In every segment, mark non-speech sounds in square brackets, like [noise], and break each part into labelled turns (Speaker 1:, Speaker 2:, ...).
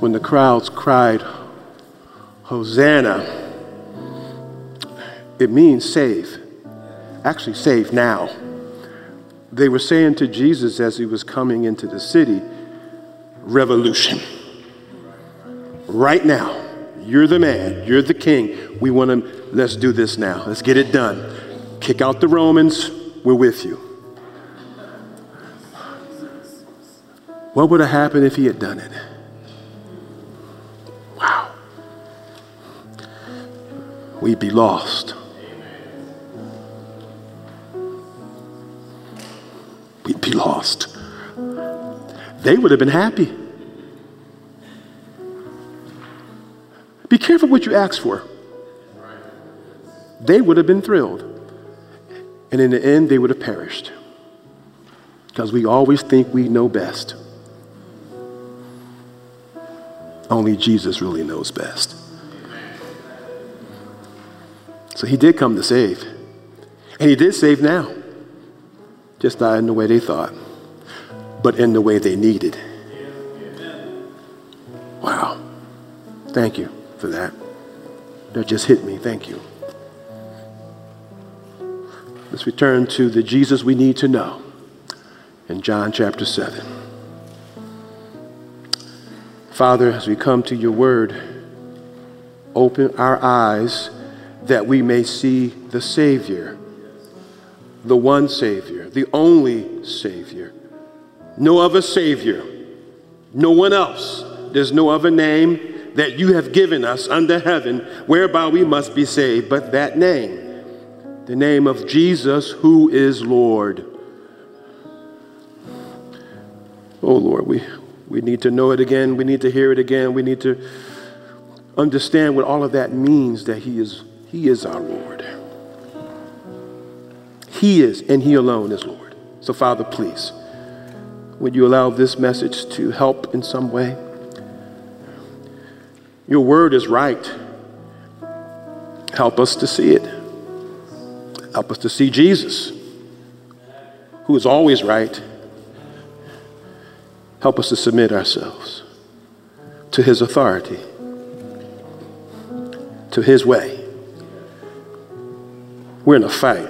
Speaker 1: when the crowds cried, Hosanna, it means save. Actually, save now. They were saying to Jesus as he was coming into the city, revolution. Right now, you're the man, you're the king. We want to, let's do this now. Let's get it done. Kick out the Romans, we're with you. What would have happened if he had done it? We'd be lost. We'd be lost. They would have been happy. Be careful what you ask for. They would have been thrilled. And in the end, they would have perished. Because we always think we know best. Only Jesus really knows best. So he did come to save. And he did save now. Just not in the way they thought, but in the way they needed. Wow. Thank you for that. That just hit me. Thank you. Let's return to the Jesus we need to know in John chapter 7. Father, as we come to your word, open our eyes that we may see the Savior, the one Savior, the only Savior. No other Savior, no one else. There's no other name that you have given us under heaven whereby we must be saved, but that name, the name of Jesus, who is Lord. Oh Lord, we, we need to know it again. We need to hear it again. We need to understand what all of that means that He is, he is our Lord. He is, and He alone is Lord. So, Father, please, would you allow this message to help in some way? Your word is right. Help us to see it. Help us to see Jesus, who is always right. Help us to submit ourselves to his authority, to his way. We're in a fight.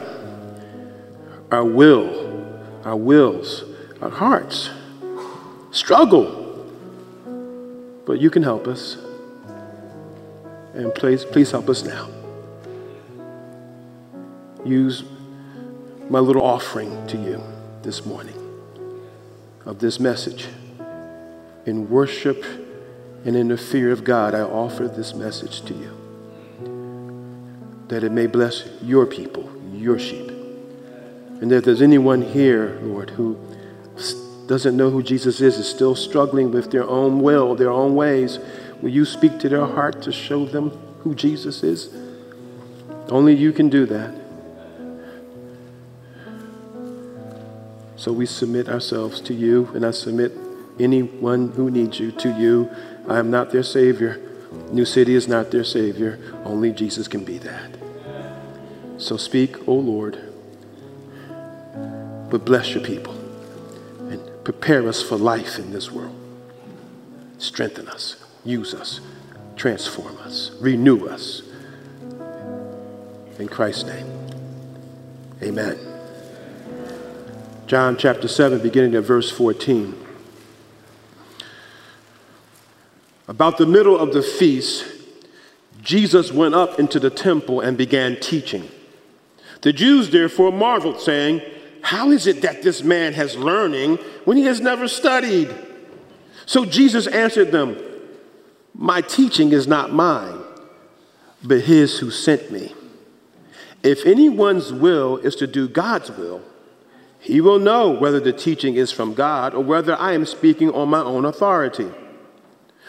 Speaker 1: Our will, our wills, our hearts struggle. But you can help us. And please, please help us now. Use my little offering to you this morning of this message. In worship and in the fear of God, I offer this message to you. That it may bless your people, your sheep. And if there's anyone here, Lord, who doesn't know who Jesus is, is still struggling with their own will, their own ways, Will you speak to their heart to show them who Jesus is? Only you can do that. So we submit ourselves to you, and I submit anyone who needs you to you. I am not their Savior. New City is not their Savior. Only Jesus can be that. So speak, O Lord, but bless your people and prepare us for life in this world. Strengthen us. Use us, transform us, renew us. In Christ's name, amen. John chapter 7, beginning at verse 14. About the middle of the feast, Jesus went up into the temple and began teaching. The Jews therefore marveled, saying, How is it that this man has learning when he has never studied? So Jesus answered them, my teaching is not mine, but his who sent me. If anyone's will is to do God's will, he will know whether the teaching is from God or whether I am speaking on my own authority.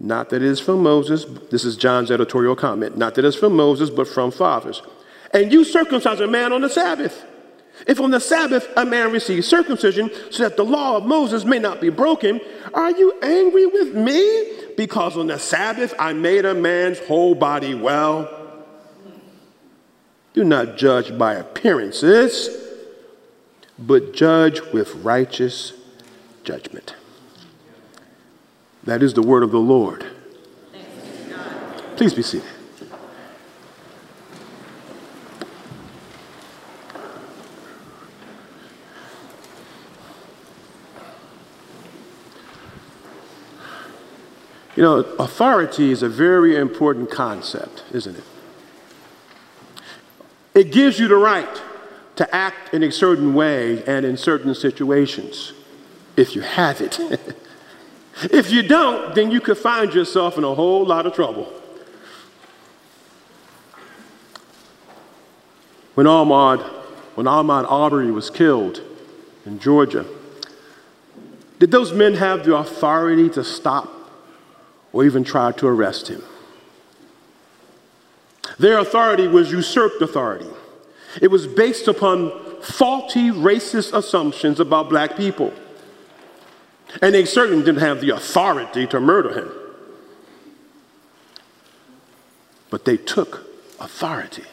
Speaker 1: Not that it is from Moses, this is John's editorial comment, not that it's from Moses, but from fathers. And you circumcise a man on the Sabbath. If on the Sabbath a man receives circumcision so that the law of Moses may not be broken, are you angry with me because on the Sabbath I made a man's whole body well? Do not judge by appearances, but judge with righteous judgment. That is the word of the Lord. Please be seated. You know, authority is a very important concept, isn't it? It gives you the right to act in a certain way and in certain situations if you have it. [laughs] if you don't, then you could find yourself in a whole lot of trouble. When Ahmaud, when Ahmaud Arbery was killed in Georgia, did those men have the authority to stop or even try to arrest him. Their authority was usurped authority. It was based upon faulty racist assumptions about black people. And they certainly didn't have the authority to murder him. But they took authority.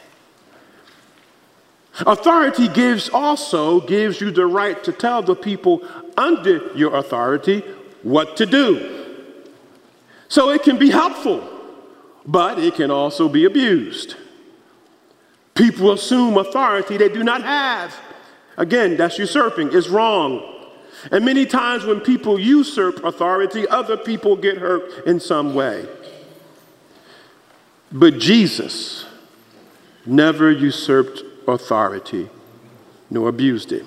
Speaker 1: Authority gives also gives you the right to tell the people under your authority what to do. So it can be helpful, but it can also be abused. People assume authority they do not have. Again, that's usurping, it's wrong. And many times when people usurp authority, other people get hurt in some way. But Jesus never usurped authority nor abused it.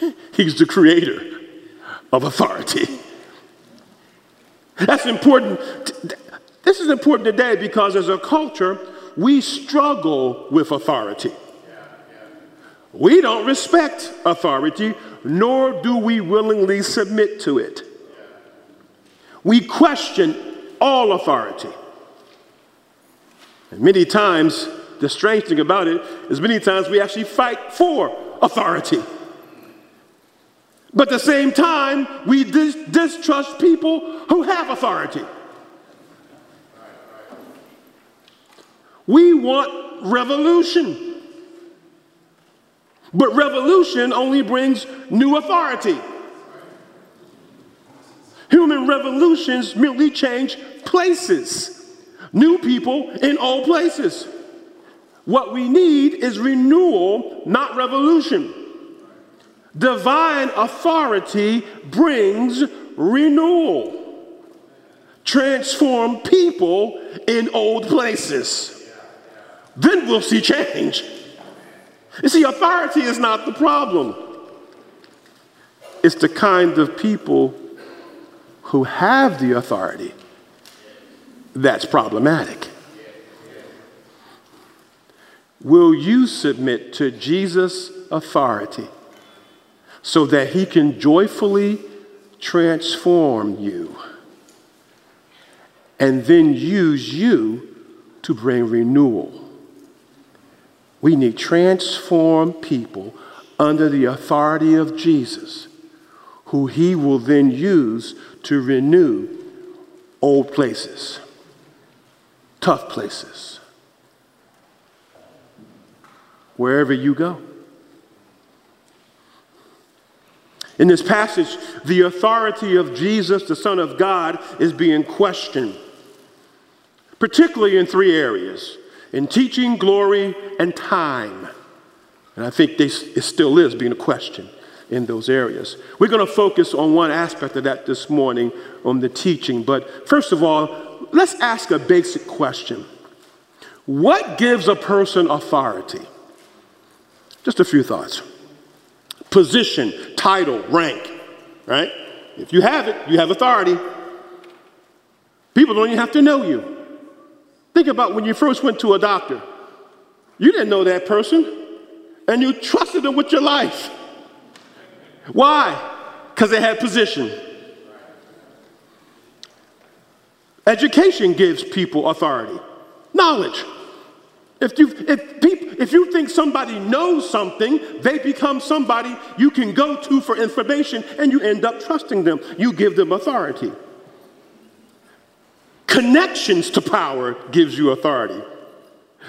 Speaker 1: [laughs] He's the creator of authority. [laughs] That's important. This is important today because as a culture, we struggle with authority. We don't respect authority, nor do we willingly submit to it. We question all authority. And many times, the strange thing about it is many times we actually fight for authority. But at the same time, we dis- distrust people who have authority. We want revolution. But revolution only brings new authority. Human revolutions merely change places, new people in old places. What we need is renewal, not revolution. Divine authority brings renewal. Transform people in old places. Then we'll see change. You see, authority is not the problem, it's the kind of people who have the authority that's problematic. Will you submit to Jesus' authority? so that he can joyfully transform you and then use you to bring renewal. We need transformed people under the authority of Jesus, who he will then use to renew old places, tough places, wherever you go. In this passage, the authority of Jesus, the Son of God, is being questioned, particularly in three areas in teaching, glory, and time. And I think they, it still is being a question in those areas. We're going to focus on one aspect of that this morning on the teaching. But first of all, let's ask a basic question What gives a person authority? Just a few thoughts position, title, rank, right? If you have it, you have authority. People don't even have to know you. Think about when you first went to a doctor. You didn't know that person, and you trusted them with your life. Why? Because they had position. Education gives people authority, knowledge. If you, if, people, if you think somebody knows something, they become somebody you can go to for information and you end up trusting them. You give them authority. Connections to power gives you authority.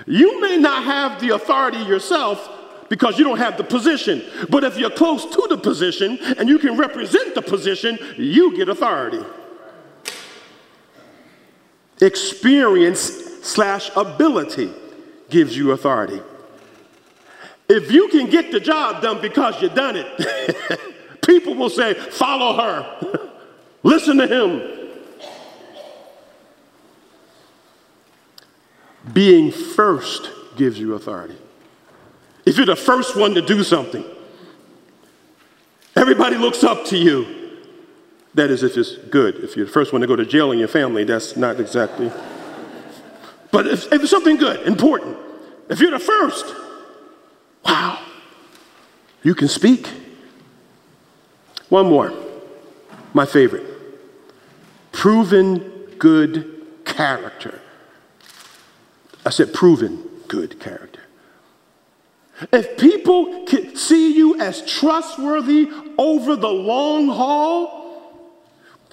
Speaker 1: You may not have the authority yourself because you don't have the position, but if you're close to the position and you can represent the position, you get authority. Experience slash ability gives you authority. If you can get the job done because you've done it, [laughs] people will say, follow her, [laughs] listen to him. Being first gives you authority. If you're the first one to do something, everybody looks up to you. That is, if it's good. If you're the first one to go to jail in your family, that's not exactly. But if, if it's something good, important, if you're the first, wow, you can speak. One more, my favorite proven good character. I said proven good character. If people can see you as trustworthy over the long haul,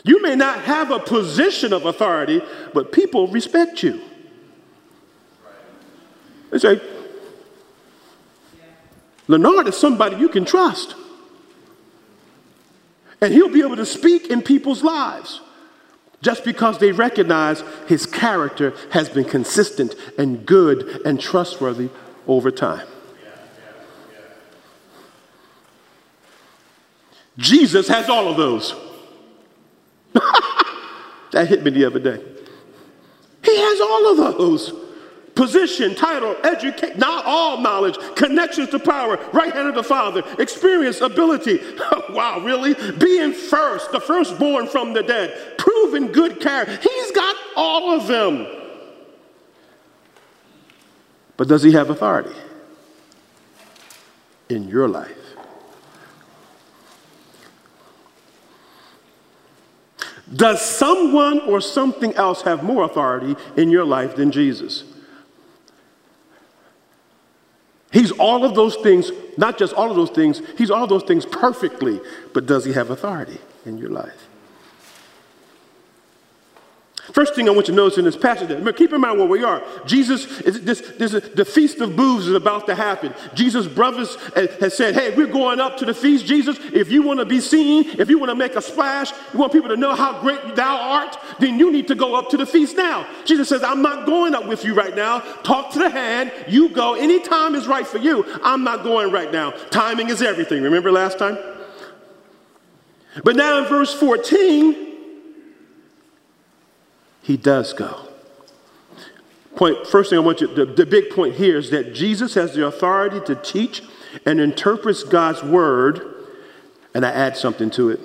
Speaker 1: you may not have a position of authority, but people respect you. They say, Leonard is somebody you can trust. And he'll be able to speak in people's lives just because they recognize his character has been consistent and good and trustworthy over time. Jesus has all of those. [laughs] that hit me the other day. He has all of those position, title, education, not all knowledge, connections to power, right hand of the Father, experience, ability. [laughs] wow, really? Being first, the firstborn from the dead, proven good character. He's got all of them. But does he have authority in your life? Does someone or something else have more authority in your life than Jesus? He's all of those things, not just all of those things, he's all those things perfectly, but does he have authority in your life? First thing I want you to notice in this passage, keep in mind where we are. Jesus, this, this, the Feast of Booths is about to happen. Jesus' brothers has said, Hey, we're going up to the feast. Jesus, if you want to be seen, if you want to make a splash, you want people to know how great thou art, then you need to go up to the feast now. Jesus says, I'm not going up with you right now. Talk to the hand. You go. Any time is right for you. I'm not going right now. Timing is everything. Remember last time? But now in verse 14, he does go. Point, first thing I want you, the, the big point here is that Jesus has the authority to teach and interprets God's word, and I add something to it,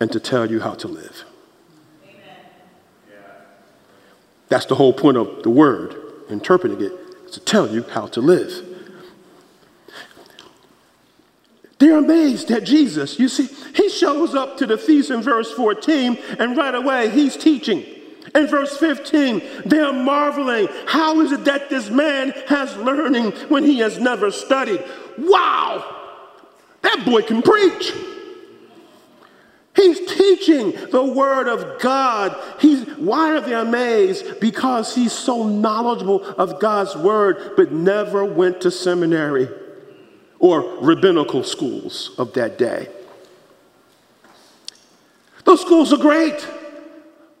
Speaker 1: and to tell you how to live. That's the whole point of the word, interpreting it, is to tell you how to live. They're amazed at Jesus. You see, he shows up to the feast in verse 14, and right away he's teaching. In verse 15, they're marveling. How is it that this man has learning when he has never studied? Wow! That boy can preach. He's teaching the word of God. He's, why are they amazed? Because he's so knowledgeable of God's word, but never went to seminary or rabbinical schools of that day. Those schools are great.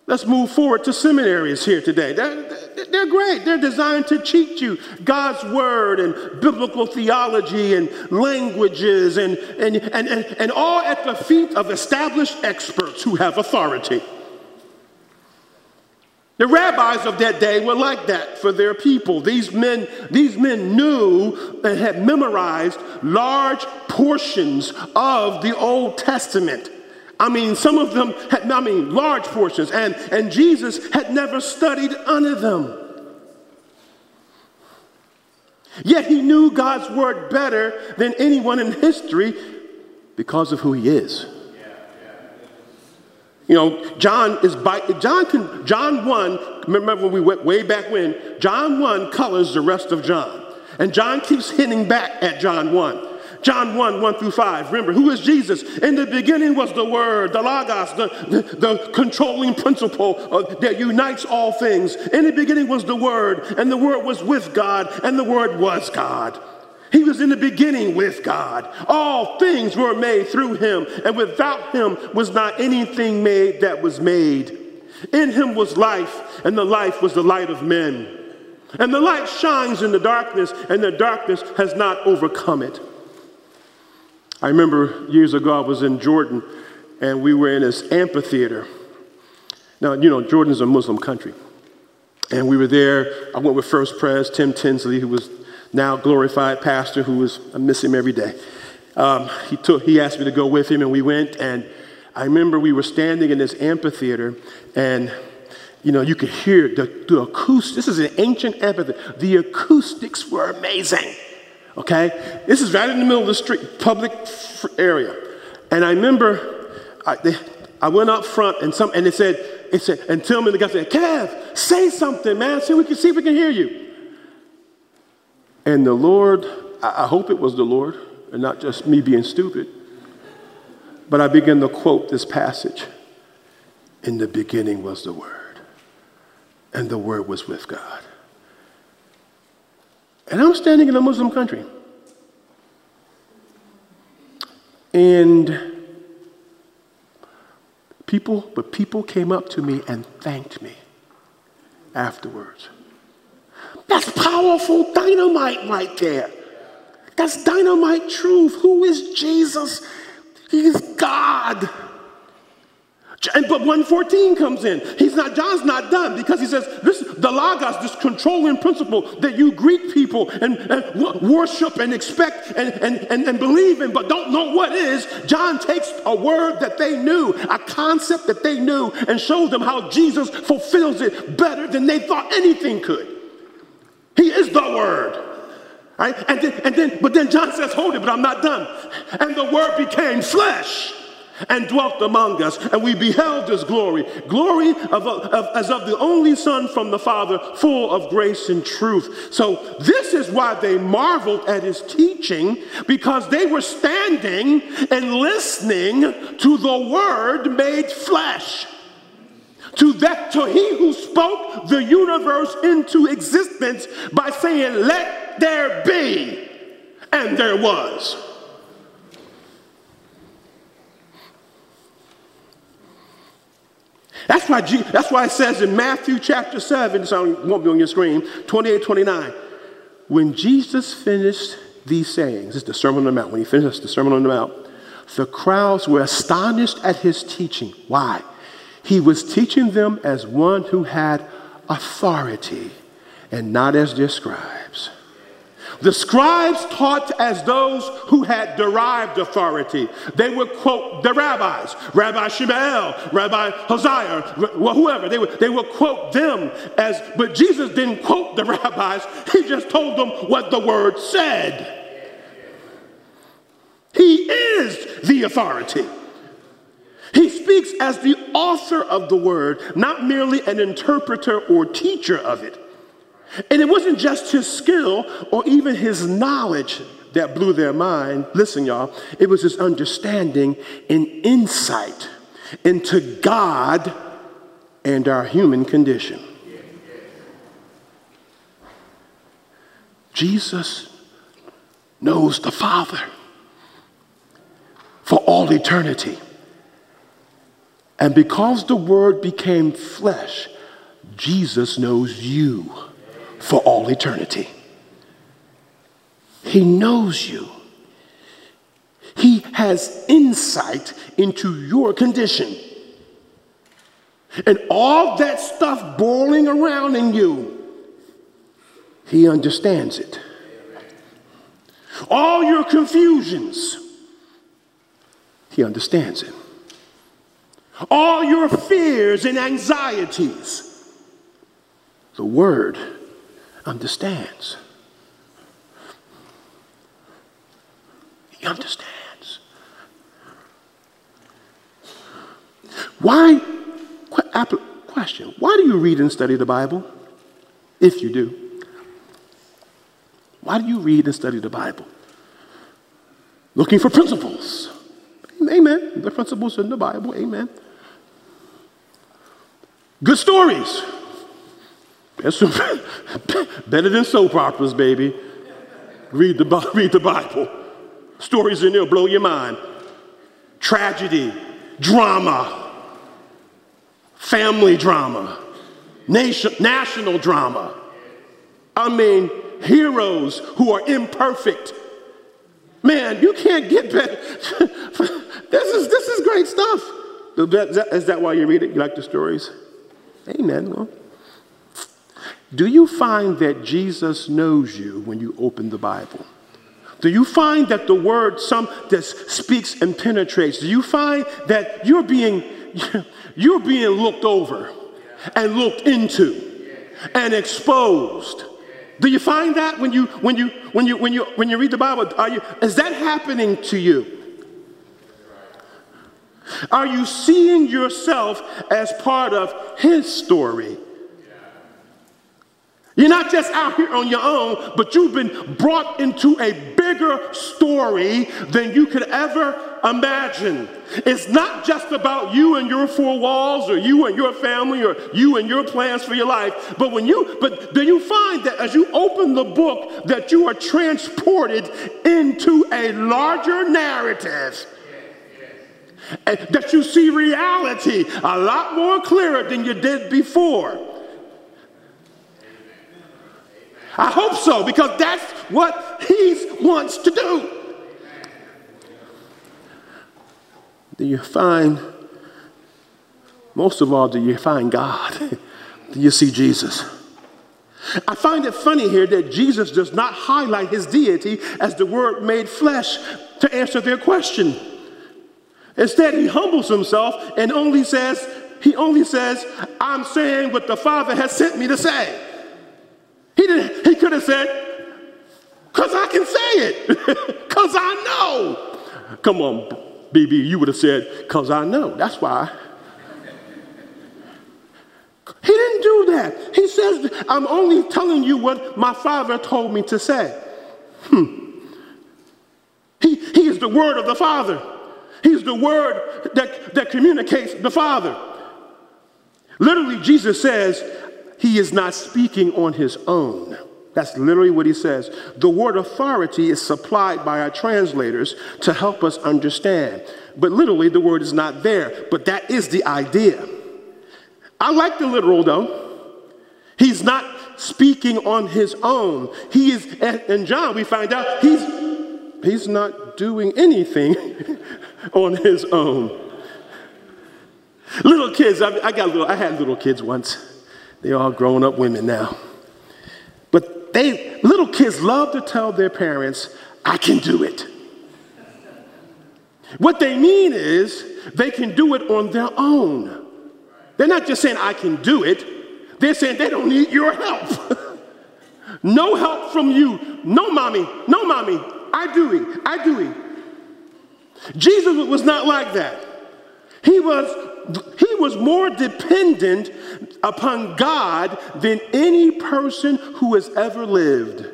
Speaker 1: Let's move forward to seminaries here today. They're, they're great. They're designed to teach you God's word and biblical theology and languages and, and, and, and, and all at the feet of established experts who have authority. The rabbis of that day were like that for their people. These men, these men knew and had memorized large portions of the Old Testament. I mean, some of them had, I mean, large portions, and, and Jesus had never studied of them. Yet he knew God's word better than anyone in history because of who he is. You know, John is by John can John 1, remember when we went way back when, John 1 colors the rest of John. And John keeps hitting back at John 1. John 1, 1 through 5. Remember, who is Jesus? In the beginning was the Word, the Logos, the, the, the controlling principle of, that unites all things. In the beginning was the Word, and the Word was with God, and the Word was God. He was in the beginning with God. All things were made through him, and without him was not anything made that was made. In him was life, and the life was the light of men. And the light shines in the darkness, and the darkness has not overcome it. I remember years ago, I was in Jordan and we were in this amphitheater. Now, you know, Jordan's a Muslim country. And we were there. I went with First Pres, Tim Tinsley, who was now glorified pastor, who was, I miss him every day. Um, he, took, he asked me to go with him, and we went. And I remember we were standing in this amphitheater, and you know, you could hear the, the acoustics. This is an ancient amphitheater. The acoustics were amazing. Okay? This is right in the middle of the street, public area. And I remember I, they, I went up front and some and it said, it said, and Tillman, the guy said, Kev, say something, man. See we can see if we can hear you. And the Lord, I, hope it was the Lord, and not just me being stupid. But I began to quote this passage. In the beginning was the Word, and the Word was with God. And I'm standing in a Muslim country. And people, but people came up to me and thanked me afterwards. That's powerful dynamite right there. That's dynamite truth. Who is Jesus? He's God. And, but 114 comes in. He's not, John's not done because he says, this, the Logos, this controlling principle that you Greek people and, and worship and expect and, and, and, and believe in, but don't know what is. John takes a word that they knew, a concept that they knew, and shows them how Jesus fulfills it better than they thought anything could. He is the word. Right? And then, and then, but then John says, hold it, but I'm not done. And the word became flesh and dwelt among us, and we beheld his glory, glory of, of, as of the only Son from the Father, full of grace and truth. So, this is why they marveled at his teaching, because they were standing and listening to the Word made flesh. To that, to he who spoke the universe into existence by saying, Let there be, and there was. That's why, that's why it says in Matthew chapter 7, so it won't be on your screen, 28, 29, when Jesus finished these sayings, this is the Sermon on the Mount, when he finished the Sermon on the Mount, the crowds were astonished at his teaching. Why? He was teaching them as one who had authority and not as their scribes. The scribes taught as those who had derived authority. They would quote the rabbis, Rabbi Shmuel, Rabbi Hosea, whoever. They would, they would quote them as, but Jesus didn't quote the [laughs] rabbis. He just told them what the word said. He is the authority. He speaks as the author of the word, not merely an interpreter or teacher of it. And it wasn't just his skill or even his knowledge that blew their mind. Listen, y'all, it was his understanding and insight into God and our human condition. Jesus knows the Father for all eternity. And because the Word became flesh, Jesus knows you for all eternity. He knows you. He has insight into your condition. And all that stuff boiling around in you, He understands it. All your confusions, He understands it. All your fears and anxieties, the Word understands. He understands. Why, question, why do you read and study the Bible? If you do. Why do you read and study the Bible? Looking for principles. Amen. The principles in the Bible. Amen. Good stories. [laughs] Better than soap operas, baby. Read the, [laughs] read the Bible. Stories in there blow your mind. Tragedy, drama, family drama, nation, national drama. I mean, heroes who are imperfect. Man, you can't get better. [laughs] this, is, this is great stuff. Is that, is that why you read it? You like the stories? Amen. Well, do you find that Jesus knows you when you open the Bible? Do you find that the word some that speaks and penetrates? Do you find that you're being [laughs] you're being looked over and looked into and exposed? Do you find that when you when you when you when you when you read the Bible? Are you is that happening to you? Are you seeing yourself as part of his story? You're not just out here on your own, but you've been brought into a bigger story than you could ever imagine. It's not just about you and your four walls or you and your family or you and your plans for your life, but when you but do you find that as you open the book that you are transported into a larger narrative? That you see reality a lot more clearer than you did before. I hope so, because that's what he wants to do. Do you find, most of all, do you find God? [laughs] do you see Jesus? I find it funny here that Jesus does not highlight his deity as the word made flesh to answer their question. Instead, he humbles himself and only says, he only says, I'm saying what the Father has sent me to say. He, didn't, he could have said, because I can say it, [laughs] because I know. Come on, BB, you would have said, because I know. That's why. He didn't do that. He says, I'm only telling you what my father told me to say. Hmm. He, he is the word of the Father. He's the word that, that communicates the Father. Literally, Jesus says, he is not speaking on his own. That's literally what he says. The word authority is supplied by our translators to help us understand. But literally, the word is not there. But that is the idea. I like the literal though. He's not speaking on his own. He is, and John, we find out he's, he's not doing anything [laughs] on his own. Little kids, I, I got little, I had little kids once. They're all grown up women now. But they, little kids love to tell their parents, I can do it. What they mean is they can do it on their own. They're not just saying, I can do it, they're saying they don't need your help. [laughs] no help from you. No, mommy, no, mommy. I do it. I do it. Jesus was not like that. He was, he was more dependent upon God than any person who has ever lived.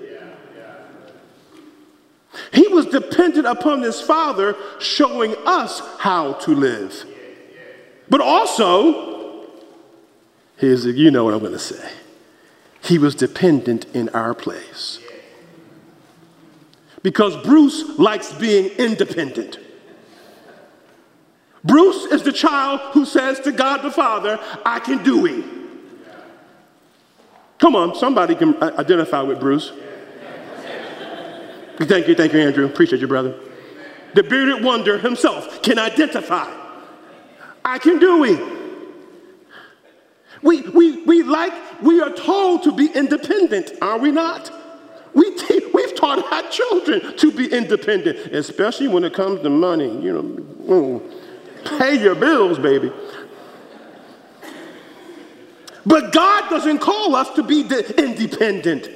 Speaker 1: He was dependent upon his Father showing us how to live. But also, here's, you know what I'm going to say. He was dependent in our place. Because Bruce likes being independent. Bruce is the child who says to God the Father, I can do it. Come on, somebody can identify with Bruce. Thank you, thank you, Andrew. Appreciate you, brother. The bearded wonder himself can identify. I can do it. We, we, we like, we are told to be independent, are we not? We [laughs] te- we've taught our children to be independent, especially when it comes to money. You know, mm. Pay your bills, baby. But God doesn't call us to be independent.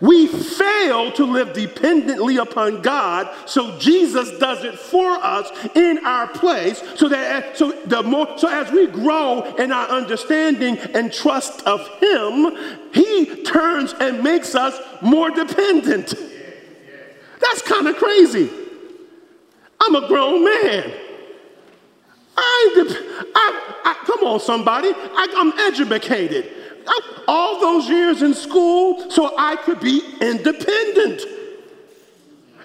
Speaker 1: We fail to live dependently upon God, so Jesus does it for us in our place. So that eh, so the more so as we grow in our understanding and trust of Him, He turns and makes us more dependent. That's kind of crazy. I'm a grown man. I, I, I, come on, somebody. I, I'm educated all those years in school so I could be independent.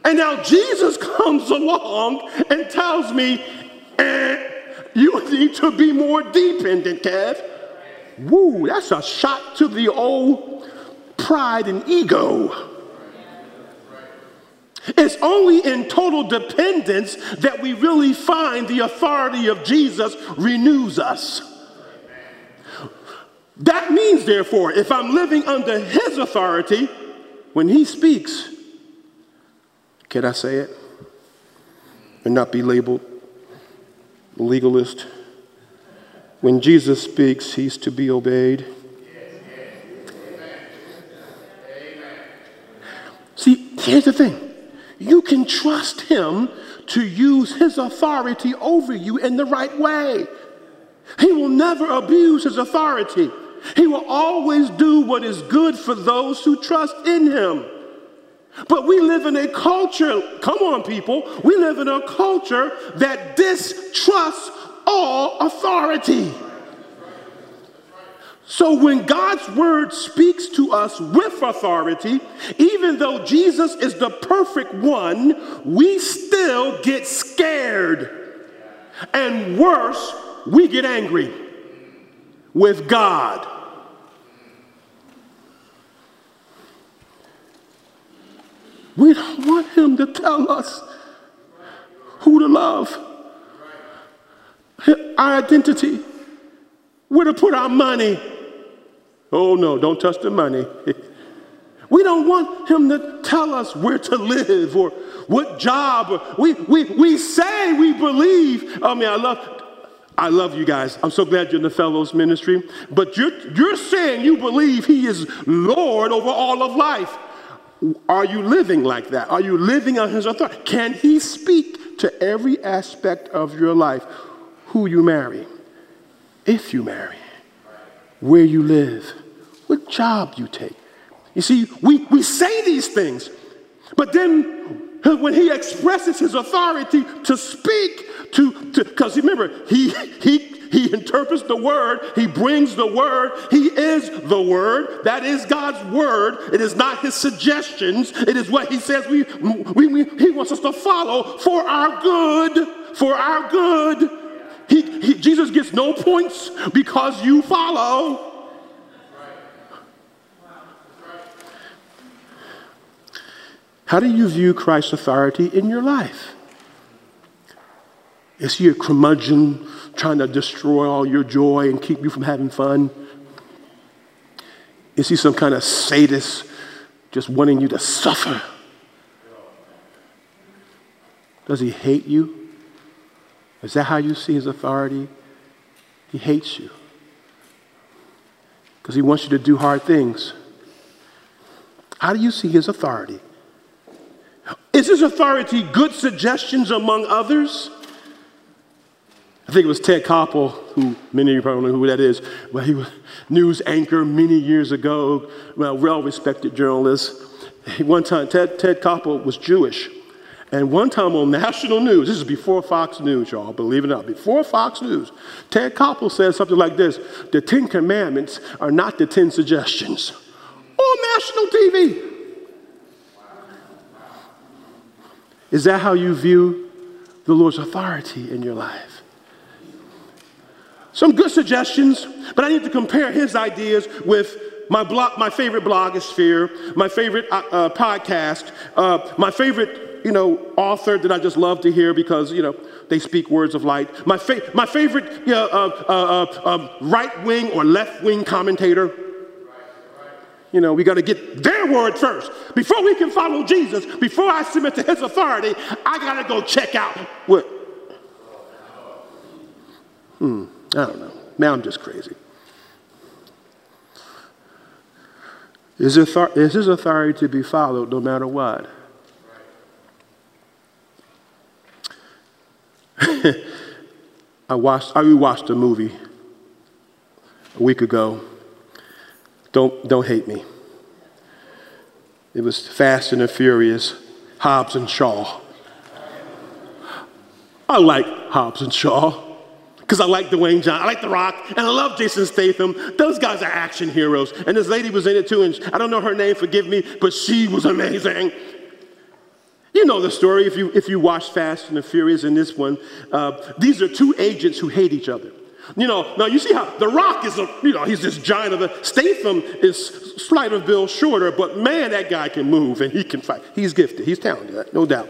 Speaker 1: And now Jesus [laughs] comes along and tells me, eh, you need to be more dependent, Kev. Woo, that's a shot to the old pride and ego. It's only in total dependence that we really find the authority of Jesus renews us. That means, therefore, if I'm living under his authority, when he speaks, can I say it? And not be labeled legalist. When Jesus speaks, he's to be obeyed. See, here's the thing you can trust him to use his authority over you in the right way. He will never abuse his authority. He will always do what is good for those who trust in him. But we live in a culture, come on, people, we live in a culture that distrusts all authority. So when God's word speaks to us with authority, even though Jesus is the perfect one, we still get scared. And worse, we get angry with God. We don't want him to tell us who to love, our identity, where to put our money. Oh no, don't touch the money. [laughs] We don't want him to tell us where to live or what job. We, we, we say we believe. I mean, I love, I love you guys. I'm so glad you're in the fellows ministry. But you're, you're saying you believe he is Lord over all of life. Are you living like that? Are you living on his authority? Can he speak to every aspect of your life? Who you marry, if you marry, where you live, what job you take. You see, we, we say these things, but then when he expresses his authority to speak to because remember he he he interprets the word, he brings the word, he is the word. That is God's word. It is not his suggestions, it is what he says we, we, we he wants us to follow for our good, for our good. He, he, Jesus gets no points because you follow. How do you view Christ's authority in your life? Is he a curmudgeon trying to destroy all your joy and keep you from having fun? Is he some kind of sadist just wanting you to suffer? Does he hate you? Is that how you see his authority? He hates you because he wants you to do hard things. How do you see his authority? Is his authority good suggestions among others? I think it was Ted Koppel, who many of you probably know who that is. Well, he was news anchor many years ago, well, well-respected journalist. One time, Ted, Ted Koppel was Jewish. And one time on national news, this is before Fox News, y'all, believe it or not, before Fox News, Ted Koppel said something like this The Ten Commandments are not the Ten Suggestions. On national TV. Is that how you view the Lord's authority in your life? Some good suggestions, but I need to compare his ideas with my blog, my favorite blogosphere, my favorite uh, uh, podcast, uh, my favorite, you know, author that I just love to hear because, you know, they speak words of light. My, fa- my favorite you know, uh, uh, uh, um, right wing or left wing commentator. You know, we got to get their word first. Before we can follow Jesus, before I submit to his authority, I got to go check out what. Hmm. I don't know. Now I'm just crazy. is, is his authority to be followed no matter what. [laughs] I watched I rewatched a movie a week ago. Don't don't hate me. It was Fast and the Furious, Hobbs and Shaw. I like Hobbs and Shaw because I like Dwayne John, I like The Rock, and I love Jason Statham. Those guys are action heroes. And this lady was in it too, and I don't know her name, forgive me, but she was amazing. You know the story if you, if you watch Fast and the Furious in this one. Uh, these are two agents who hate each other. You know, now you see how The Rock is a, you know, he's this giant of a, Statham is slight of Bill shorter, but man, that guy can move and he can fight. He's gifted, he's talented, no doubt.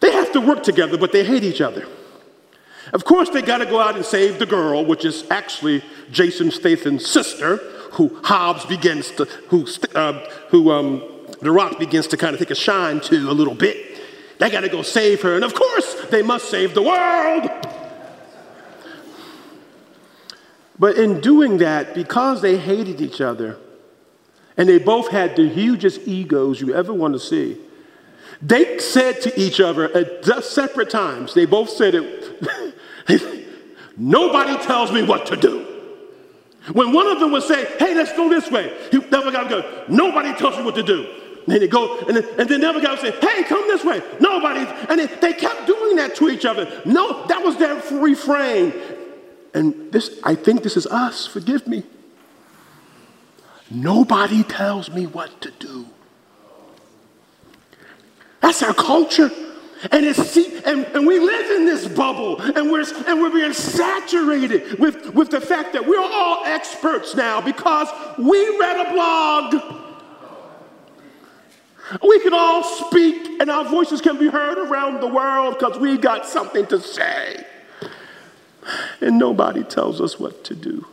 Speaker 1: They have to work together, but they hate each other. Of course, they got to go out and save the girl, which is actually Jason Statham's sister, who Hobbs begins to, who, uh, who um, The Rock begins to kind of take a shine to a little bit. They got to go save her, and of course, they must save the world. But in doing that, because they hated each other, and they both had the hugest egos you ever want to see, they said to each other at separate times, they both said it, [laughs] nobody tells me what to do. When one of them would say, hey, let's go this way, he, the other guy would go, nobody tells me what to do. And then they go, and then, and then the other guy would say, hey, come this way. Nobody. And they, they kept doing that to each other. No, that was their refrain. And this, I think this is us, forgive me. Nobody tells me what to do. That's our culture. And, it's, and, and we live in this bubble, and we're, and we're being saturated with, with the fact that we're all experts now because we read a blog. We can all speak, and our voices can be heard around the world because we got something to say. And nobody tells us what to do.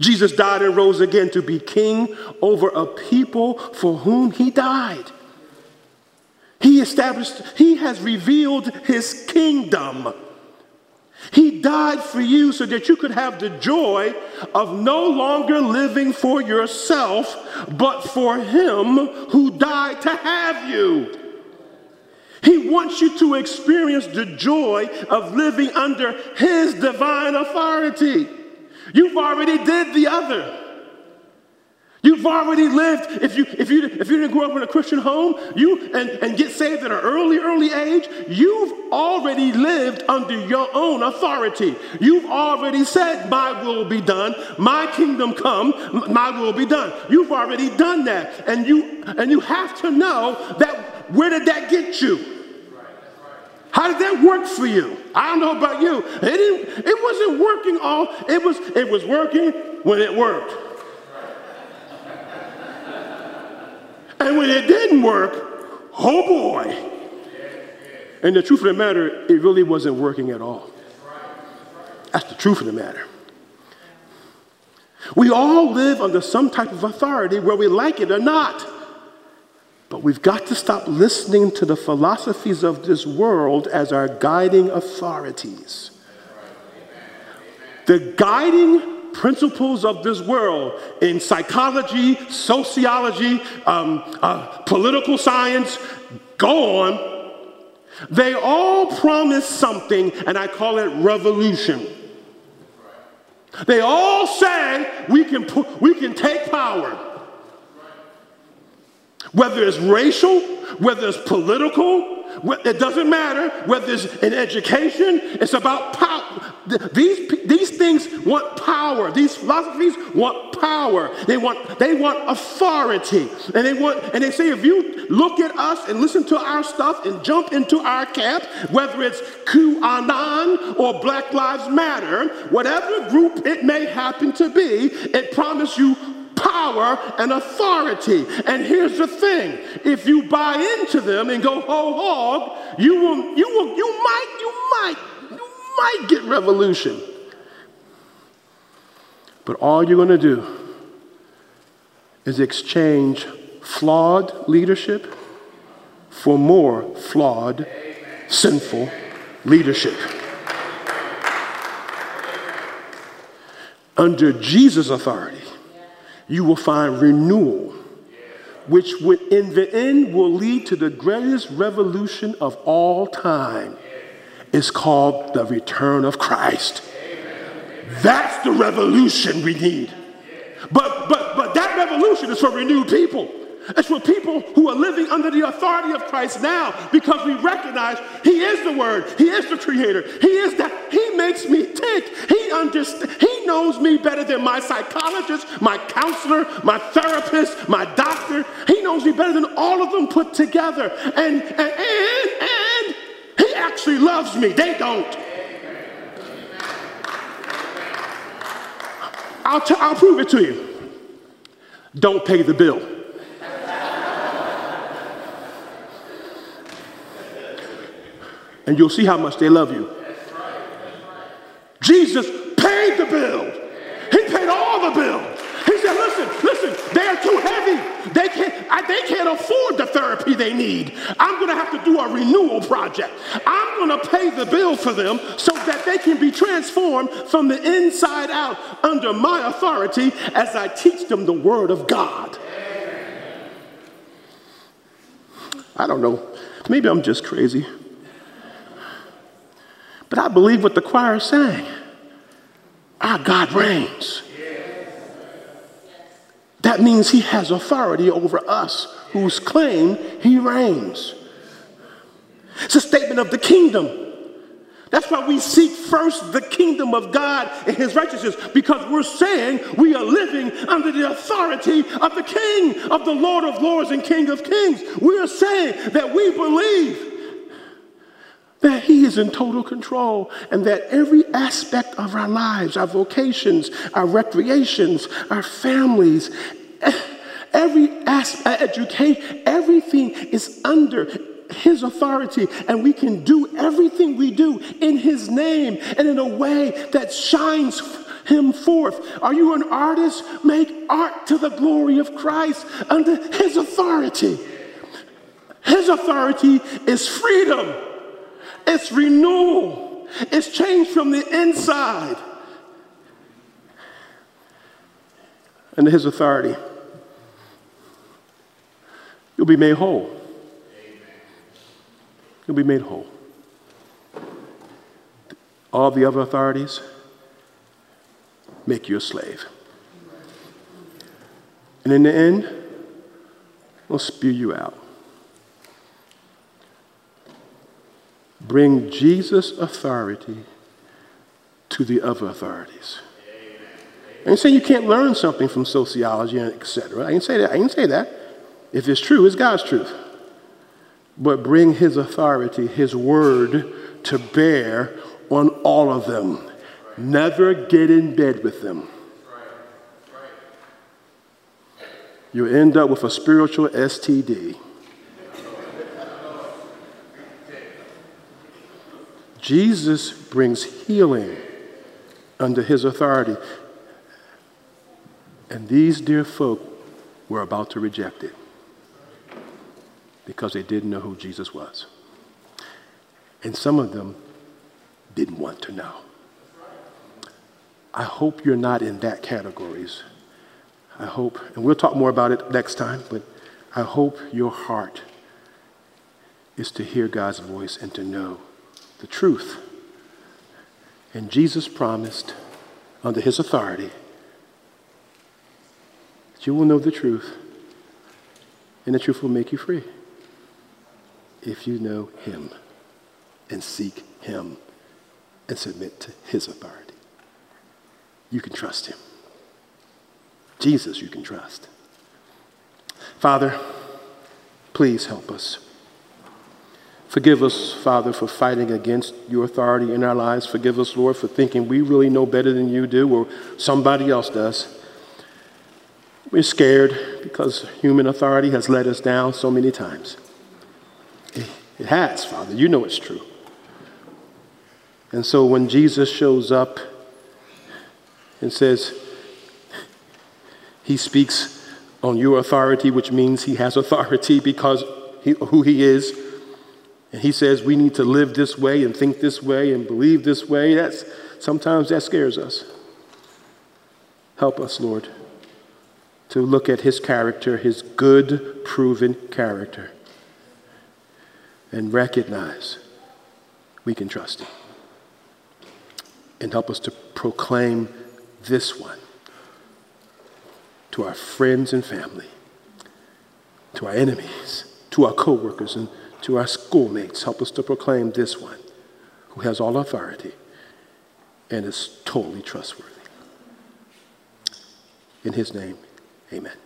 Speaker 1: Jesus died and rose again to be king over a people for whom he died. He established, he has revealed his kingdom. He died for you so that you could have the joy of no longer living for yourself, but for him who died to have you. He wants you to experience the joy of living under his divine authority. You've already did the other. You've already lived. If you, if you, if you didn't grow up in a Christian home you, and, and get saved at an early, early age, you've already lived under your own authority. You've already said, My will be done, my kingdom come, my will be done. You've already done that. And you, and you have to know that where did that get you? How did that work for you? I don't know about you. It, didn't, it wasn't working all, it was, it was working when it worked. And when it didn't work, oh boy. And the truth of the matter, it really wasn't working at all. That's the truth of the matter. We all live under some type of authority, whether we like it or not. But we've got to stop listening to the philosophies of this world as our guiding authorities. The guiding principles of this world in psychology, sociology, um, uh, political science, go on, they all promise something, and I call it revolution. They all say we can, we can take power. Whether it's racial, whether it's political, it doesn't matter whether it's in education, it's about power. These, these things want power. These philosophies want power. They want, they want authority. And they want, and they say if you look at us and listen to our stuff and jump into our camp, whether it's QAnon or Black Lives Matter, whatever group it may happen to be, it promises you power and authority. And here's the thing if you buy into them and go whole hog, you will, you will, you might, you might, you might get revolution. But all you're going to do is exchange flawed leadership for more flawed, sinful leadership. Under Jesus' authority, you will find renewal, which in the end will lead to the greatest revolution of all time. It's called the return of Christ. That's the revolution we need. But, but, but that revolution is for renewed people. It's for people who are living under the authority of Christ now because we recognize He is the Word, He is the Creator, He is that. He makes me tick. He understands. He knows me better than my psychologist, my counselor, my therapist, my doctor. He knows me better than all of them put together. And and and, and He actually loves me. They don't. I'll, t- I'll prove it to you. Don't pay the bill. And you'll see how much they love you. Jesus paid the bill. He paid all the bill. He said, listen, listen, they're too heavy. They can't, I, they can't afford the therapy they need. I'm going to have to do a renewal project. I'm going to pay the bill for them so that they can be transformed from the inside out under my authority as I teach them the word of God. I don't know. Maybe I'm just crazy. But I believe what the choir is saying. Our God reigns. That means he has authority over us whose claim he reigns. It's a statement of the kingdom. That's why we seek first the kingdom of God and his righteousness, because we're saying we are living under the authority of the king, of the Lord of lords and king of kings. We are saying that we believe that He is in total control and that every aspect of our lives, our vocations, our recreations, our families, every aspect, education, everything is under his authority, and we can do everything we do in His name and in a way that shines Him forth. Are you an artist? Make art to the glory of Christ under His authority. His authority is freedom. It's renewal. It's change from the inside. Under his authority, you'll be made whole. You'll be made whole. All the other authorities make you a slave. And in the end, they'll spew you out. Bring Jesus' authority to the other authorities. I ain't saying you can't learn something from sociology and etc. I didn't say that. I didn't say that. If it's true, it's God's truth. But bring his authority, his word to bear on all of them. Never get in bed with them. You end up with a spiritual STD. Jesus brings healing under his authority. And these dear folk were about to reject it because they didn't know who Jesus was. And some of them didn't want to know. I hope you're not in that categories. I hope, and we'll talk more about it next time, but I hope your heart is to hear God's voice and to know the truth. And Jesus promised, under his authority, that you will know the truth, and the truth will make you free if you know him and seek him and submit to his authority. You can trust him. Jesus, you can trust. Father, please help us. Forgive us, Father, for fighting against your authority in our lives. Forgive us, Lord, for thinking we really know better than you do or somebody else does. We're scared because human authority has let us down so many times. It has, Father. You know it's true. And so when Jesus shows up and says, He speaks on your authority, which means He has authority because he, who He is and he says we need to live this way and think this way and believe this way. That's sometimes that scares us. Help us, Lord. to look at his character, his good, proven character, and recognize we can trust him. And help us to proclaim this one to our friends and family, to our enemies, to our coworkers, and to our schoolmates. Help us to proclaim this one who has all authority and is totally trustworthy. In his name, amen.